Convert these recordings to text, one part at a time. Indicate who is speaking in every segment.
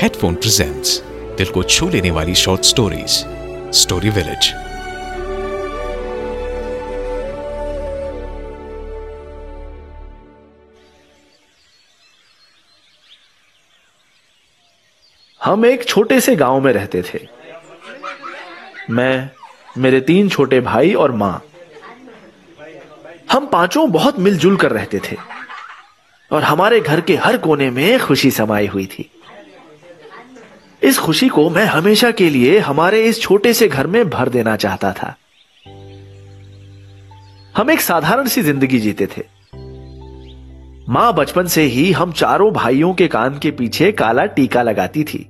Speaker 1: Headphone presents दिल को छू लेने वाली शॉर्ट स्टोरीज स्टोरी विलेज
Speaker 2: हम एक छोटे से गाँव में रहते थे। मैं, मेरे तीन छोटे भाई और माँ। हम पाँचों बहुत मिलजुल कर रहते थे। और हमारे घर के हर कोने में खुशी समाई हुई थी। इस खुशी को मैं हमेशा के लिए हमारे इस छोटे से घर में भर देना चाहता था। हम एक साधारण सी ज़िंदगी जीते थे। माँ बचपन से ही हम चारों भाइयों के कान के पीछे काला टीका लगाती थी।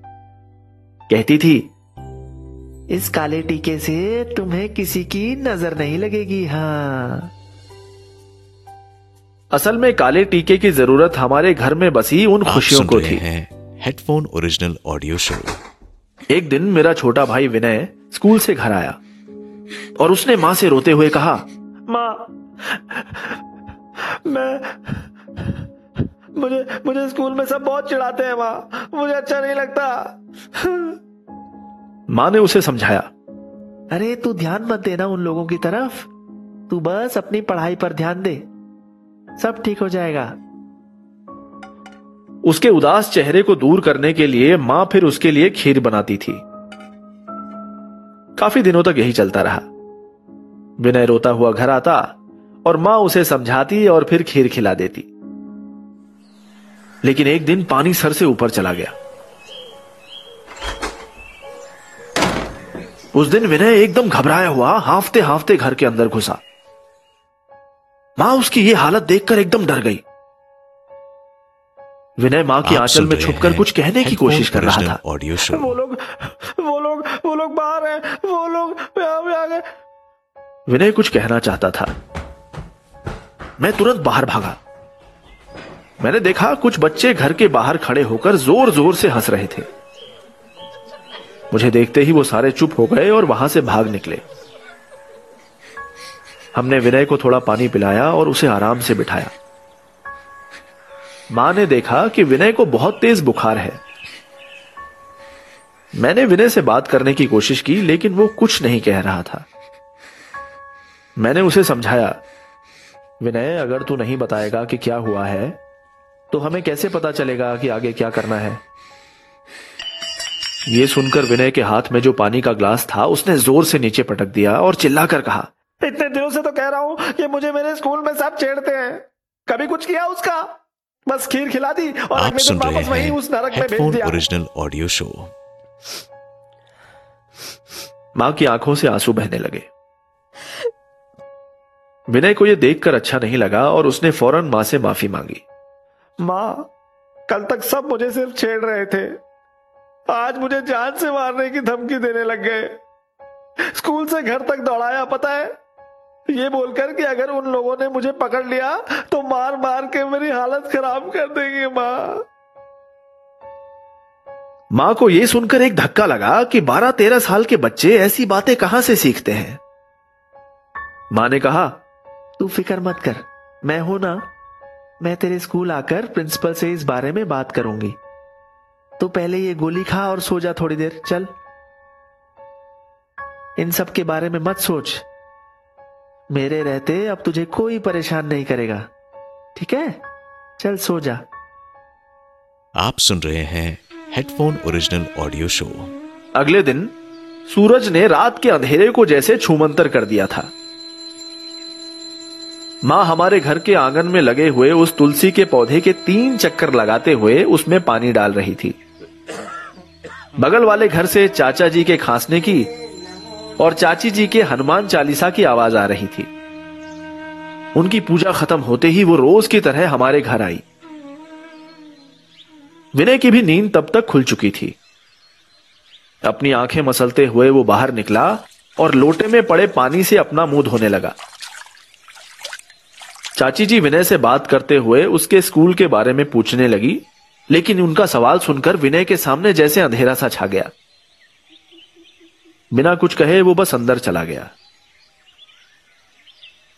Speaker 2: कहती थी इस काले टीके से तुम्हें किसी की नज़र नहीं लगेगी हाँ। असल में काले टीके की ज़रूरत हमारे घर में बसी उन खुशियों को थी।
Speaker 1: हैं हेडफोन ओरिजिनल ऑडियो शो।
Speaker 2: एक दिन मेरा छोटा भाई विनय स्कूल से घर आया और उसने माँ से रोते हुए कहा, माँ, मैं, मुझे मुझे स्कूल में सब बहुत चिढ़ाते हैं, माँ। मुझे अच्छा नहीं लगता। माँ ने उसे समझाया, अरे, तू ध्यान मत देना उन लोगों की तरफ़। तू बस अपनी पढ़ाई पर ध्यान दे। सब ठीक हो जाएगा। उसके उदास चेहरे को दूर करने के लिए माँ फिर उसके लिए खीर बनाती थी। काफ़ी दिनों तक यही चलता रहा। विनय रोता हुआ घर आता और माँ उसे समझाती और फिर खीर खिला देती। लेकिन एक दिन पानी सर से ऊपर चला गया। उस दिन विनय एकदम घबराया हुआ हाफते हाफते घर के अंदर घुसा। माँ उसकी यह हालत देखकर एकदम डर गई। विनय माँ की आंचल में छुपकर कुछ कहने की कोशिश कर रहा था।
Speaker 1: ऑडियो शो
Speaker 2: वो लोग वो लोग वो लोग बाहर हैं वो लोग आ गए। विनय कुछ कहना चाहता था। मैं तुरंत बाहर भागा। मैंने देखा कुछ बच्चे घर के बाहर खड़े होकर ज़ोर ज़ोर से हंस रहे थे। मुझे देखते ही वो सारे चुप हो गए और वहाँ से भाग निकले। हमने विनय को थोड़ा पानी पिलाया और उसे आराम से बिठाया। माँ ने देखा कि विनय को बहुत तेज बुखार है। मैंने विनय से बात करने की कोशिश की, लेकिन वो कुछ नहीं कह रहा था। मैंने उसे समझाया, विनय, अगर तू नहीं बताएगा कि क्या हुआ है तो हमें कैसे पता चलेगा कि आगे क्या करना है? ये सुनकर विनय के हाथ में जो पानी का ग्लास था, उसने ज़ोर से नीचे पटक दिया और चिल्लाकर कहा, इतने दिनों से तो कह रहा हूँ कि मुझे मेरे स्कूल में सब छेड़ते हैं। कभी कुछ किया उसका? बस खीर खिला दी और
Speaker 1: आप सुन रहे हैं
Speaker 2: उस नरक में भेज दिया।
Speaker 1: Original audio show.
Speaker 2: माँ की आँखों से आँसू बहने लगे। विनय को यह देखकर अच्छा नहीं लगा और उसने फ़ौरन माँ से माफ़ी मांगी। माँ कल तक सब मुझे सिर्फ़ छेड़ रहे थे। आज मुझे जान से मारने की धमकी देने लग गए। स्कूल से घर तक दौड़ाया पता है? ये बोलकर कि अगर उन लोगों ने मुझे पकड़ लिया तो मार मार के मेरी हालत खराब कर देंगे माँ। माँ को यह सुनकर एक धक्का लगा कि 12-13 साल के बच्चे ऐसी बातें कहाँ से सीखते हैं। माँ ने कहा, तू फ़िक्र मत कर, मैं हूँ ना, मैं तेरे स्कूल आकर प्रिंसिपल से इस बारे में बात करूँगी। तो पहले ये गोली खा और सो जा थोड़ी देर, चल। इन सब के बारे में मत सोच मेरे रहते अब तुझे कोई परेशान नहीं करेगा। ठीक है? चल सो जा।
Speaker 1: आप सुन रहे हैं हेडफोन ओरिजिनल ऑडियो शो
Speaker 2: अगले दिन सूरज ने रात के अंधेरे को जैसे छूमंतर कर दिया था। माँ हमारे घर के आँगन में लगे हुए उस तुलसी के पौधे के तीन चक्कर लगाते हुए उसमें पानी डाल रही थी। बगल वाले घर से चाचा जी के खांसने की और चाची जी के हनुमान चालीसा की आवाज़ आ रही थी। उनकी पूजा खत्म होते ही वो रोज की तरह हमारे घर आई। विनय की भी नींद तब तक खुल चुकी थी। अपनी आँखें मसलते हुए वो बाहर निकला और लोटे में पड़े पानी से अपना मुँह धोने लगा। चाची जी विनय से बात करते हुए उसके स्कूल के बारे में पूछने लगी, लेकिन उनका सवाल सुनकर विनय के सामने जैसे अंधेरा सा छा गया। बिना कुछ कहे वो बस अंदर चला गया।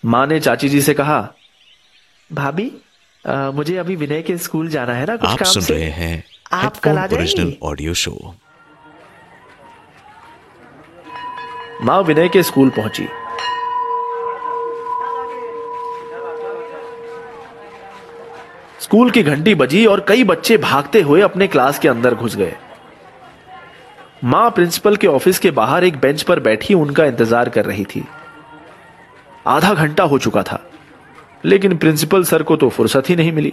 Speaker 2: माँ ने चाची जी से कहा भाभी मुझे अभी विनय के स्कूल जाना है ना कुछ
Speaker 1: आप
Speaker 2: काम
Speaker 1: सुन
Speaker 2: से?
Speaker 1: रहे हैं
Speaker 2: आप कल आ
Speaker 1: ओरिजिनल ऑडियो शो
Speaker 2: माँ विनय के स्कूल पहुँची। स्कूल की घंटी बजी और कई बच्चे भागते हुए अपने क्लास के अंदर घुस गए। माँ प्रिंसिपल के ऑफ़िस के बाहर एक बेंच पर बैठी उनका इंतज़ार कर रही थी। आधा घंटा हो चुका था, लेकिन प्रिंसिपल सर को तो फुर्सत ही नहीं मिली।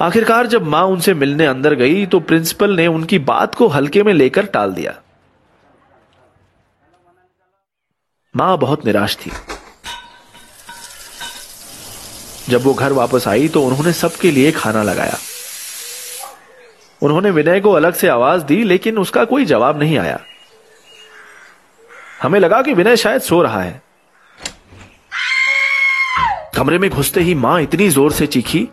Speaker 2: आखिरकार जब माँ उनसे मिलने अंदर गई तो प्रिंसिपल ने उनकी बात को हल्के में लेकर टाल दिया। माँ बहुत निराश थी। जब वो घर वापस आई तो उन्होंने सबके लिए खाना लगाया। उन्होंने विनय को अलग से आवाज़ दी लेकिन उसका कोई जवाब नहीं आया। हमें लगा कि विनय शायद सो रहा है। कमरे में घुसते ही माँ इतनी ज़ोर से चीखी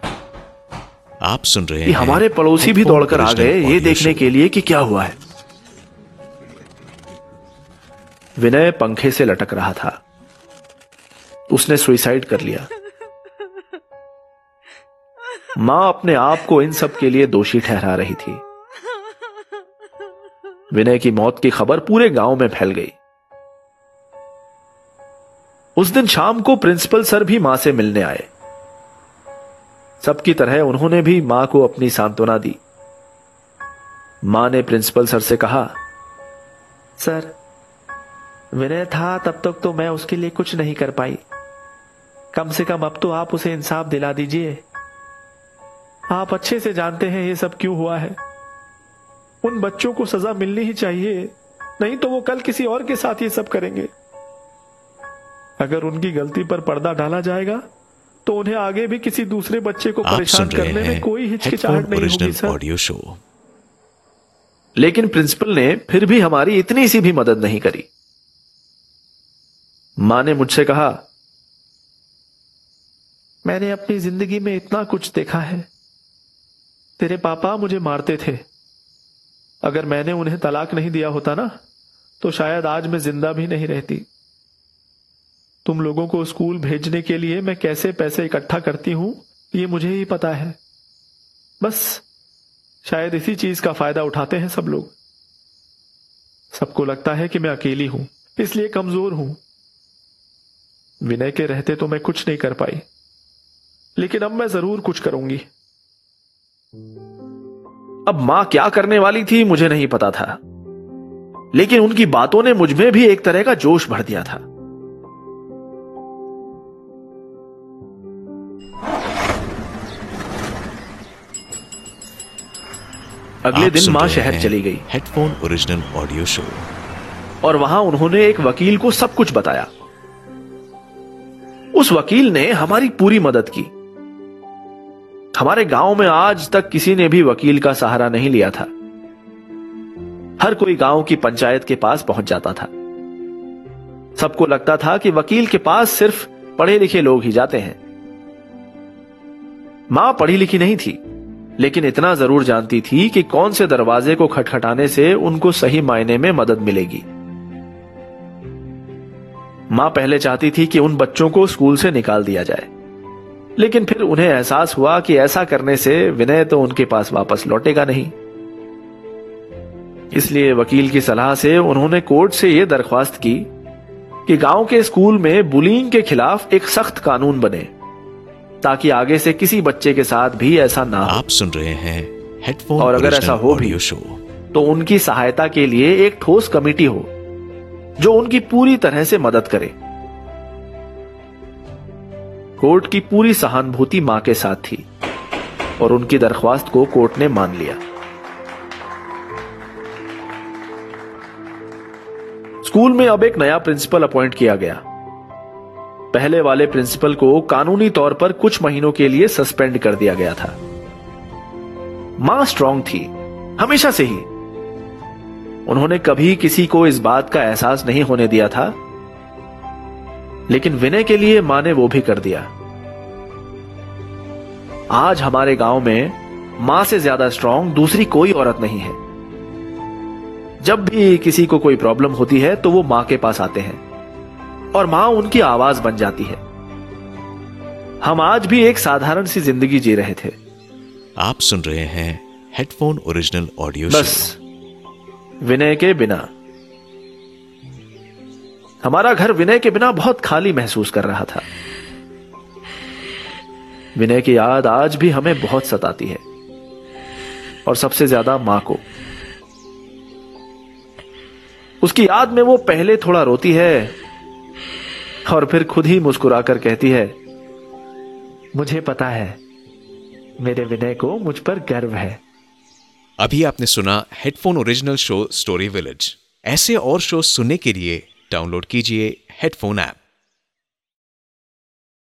Speaker 1: आप सुन रहे
Speaker 2: कि
Speaker 1: हैं
Speaker 2: हमारे पड़ोसी भी दौड़कर आ गए ये देखने के लिए कि क्या हुआ है। विनय पंखे से लटक रहा था। उसने सुइसाइड कर लिया। माँ अपने आप को इन सब के लिए दोषी ठहरा रही थी। विनय की मौत की खबर पूरे गाँव में फैल गई। उस दिन शाम को प्रिंसिपल सर भी माँ से मिलने आए। सबकी तरह उन्होंने भी माँ को अपनी सांत्वना दी। माँ ने प्रिंसिपल सर से कहा, सर, विनय था तब तक तो मैं उसके लिए कुछ नहीं कर पाई। कम से कम अब तो आप उसे इंसाफ दिला दीजिए। आप अच्छे से जानते हैं ये सब क्यों हुआ है। उन बच्चों को सजा मिलनी ही चाहिए नहीं तो वो कल किसी और के साथ ये सब करेंगे। अगर उनकी गलती पर पर्दा डाला जाएगा तो उन्हें आगे भी किसी दूसरे बच्चे को परेशान करने में कोई हिचकिचाहट नहीं होगी सर।
Speaker 1: ऑडियो शो
Speaker 2: लेकिन प्रिंसिपल ने फिर भी हमारी इतनी सी भी मदद नहीं करी। माँ ने मुझसे कहा मैंने अपनी ज़िंदगी में इतना कुछ देखा है। तेरे पापा मुझे मारते थे। अगर मैंने उन्हें तलाक नहीं दिया होता ना तो शायद आज मैं ज़िंदा भी नहीं रहती। तुम लोगों को स्कूल भेजने के लिए मैं कैसे पैसे इकट्ठा करती हूँ, ये मुझे ही पता है। बस, शायद इसी चीज़ का फ़ायदा उठाते हैं सब लोग। सबको लगता है कि मैं अकेली हूँ, इसलिए कमज़ोर हूँ। विनय के रहते तो मैं कुछ नहीं कर पाई, लेकिन अब मैं ज़रूर कुछ करूँगी। अब माँ क्या करने वाली थी मुझे नहीं पता था। लेकिन उनकी बातों ने मुझमें भी एक तरह का जोश भर दिया था। अगले दिन माँ शहर चली गई।
Speaker 1: हेडफोन ओरिजिनल ऑडियो शो
Speaker 2: और वहाँ उन्होंने एक वकील को सब कुछ बताया। उस वकील ने हमारी पूरी मदद की। हमारे गाँव में आज तक किसी ने भी वकील का सहारा नहीं लिया था। हर कोई गाँव की पंचायत के पास पहुँच जाता था। सबको लगता था कि वकील के पास सिर्फ़ पढ़े लिखे लोग ही जाते हैं। माँ पढ़ी लिखी नहीं थी, लेकिन इतना ज़रूर जानती थी कि कौन से दरवाजे को खटखटाने से उनको सही मायने में मदद मिलेगी। माँ पहले चाहती थी कि उन बच्चों को स्कूल से निकाल दिया जाए। लेकिन फिर उन्हें एहसास हुआ कि ऐसा करने से विनय तो उनके पास वापस लौटेगा नहीं। इसलिए वकील की सलाह से उन्होंने कोर्ट से यह दरख्वास्त की कि गाँव के स्कूल में बुलिंग के खिलाफ एक सख्त कानून बने ताकि आगे से किसी बच्चे के साथ भी ऐसा ना
Speaker 1: आप सुन रहे हैं हेडफोन
Speaker 2: और अगर ऐसा हो भी
Speaker 1: शो
Speaker 2: तो उनकी सहायता के लिए एक ठोस कमेटी हो जो उनकी पूरी तरह से मदद करे। कोर्ट की पूरी सहानुभूति माँ के साथ थी और उनकी दरख्वास्त को कोर्ट ने मान लिया। स्कूल में अब एक नया प्रिंसिपल अपॉइंट किया गया। पहले वाले प्रिंसिपल को कानूनी तौर पर कुछ महीनों के लिए सस्पेंड कर दिया गया था। माँ स्ट्रांग थी, हमेशा से ही। उन्होंने कभी किसी को इस बात का एहसास नहीं होने दिया था लेकिन विनय के लिए माँ ने वो भी कर दिया। आज हमारे गाँव में माँ से ज़्यादा स्ट्रांग दूसरी कोई औरत नहीं है। जब भी किसी को कोई प्रॉब्लम होती है तो वो माँ के पास आते हैं। और माँ उनकी आवाज़ बन जाती है। हम आज भी एक साधारण सी ज़िंदगी जी रहे थे।
Speaker 1: आप सुन रहे हैं हेडफोन ओरिजिनल ऑडियो
Speaker 2: बस। विनय के बिना। हमारा घर विनय के बिना बहुत खाली महसूस कर रहा था। विनय की याद आज भी हमें बहुत सताती है। और सबसे ज़्यादा माँ को। उसकी याद में वो पहले थोड़ा रोती है और फिर खुद ही मुस्कुराकर कहती है, मुझे पता है, मेरे विनय को मुझ पर गर्व है।
Speaker 1: अभी आपने सुना headphone original show story village. ऐसे और शो सुनने के लिए डाउनलोड कीजिए हेडफोन ऐप।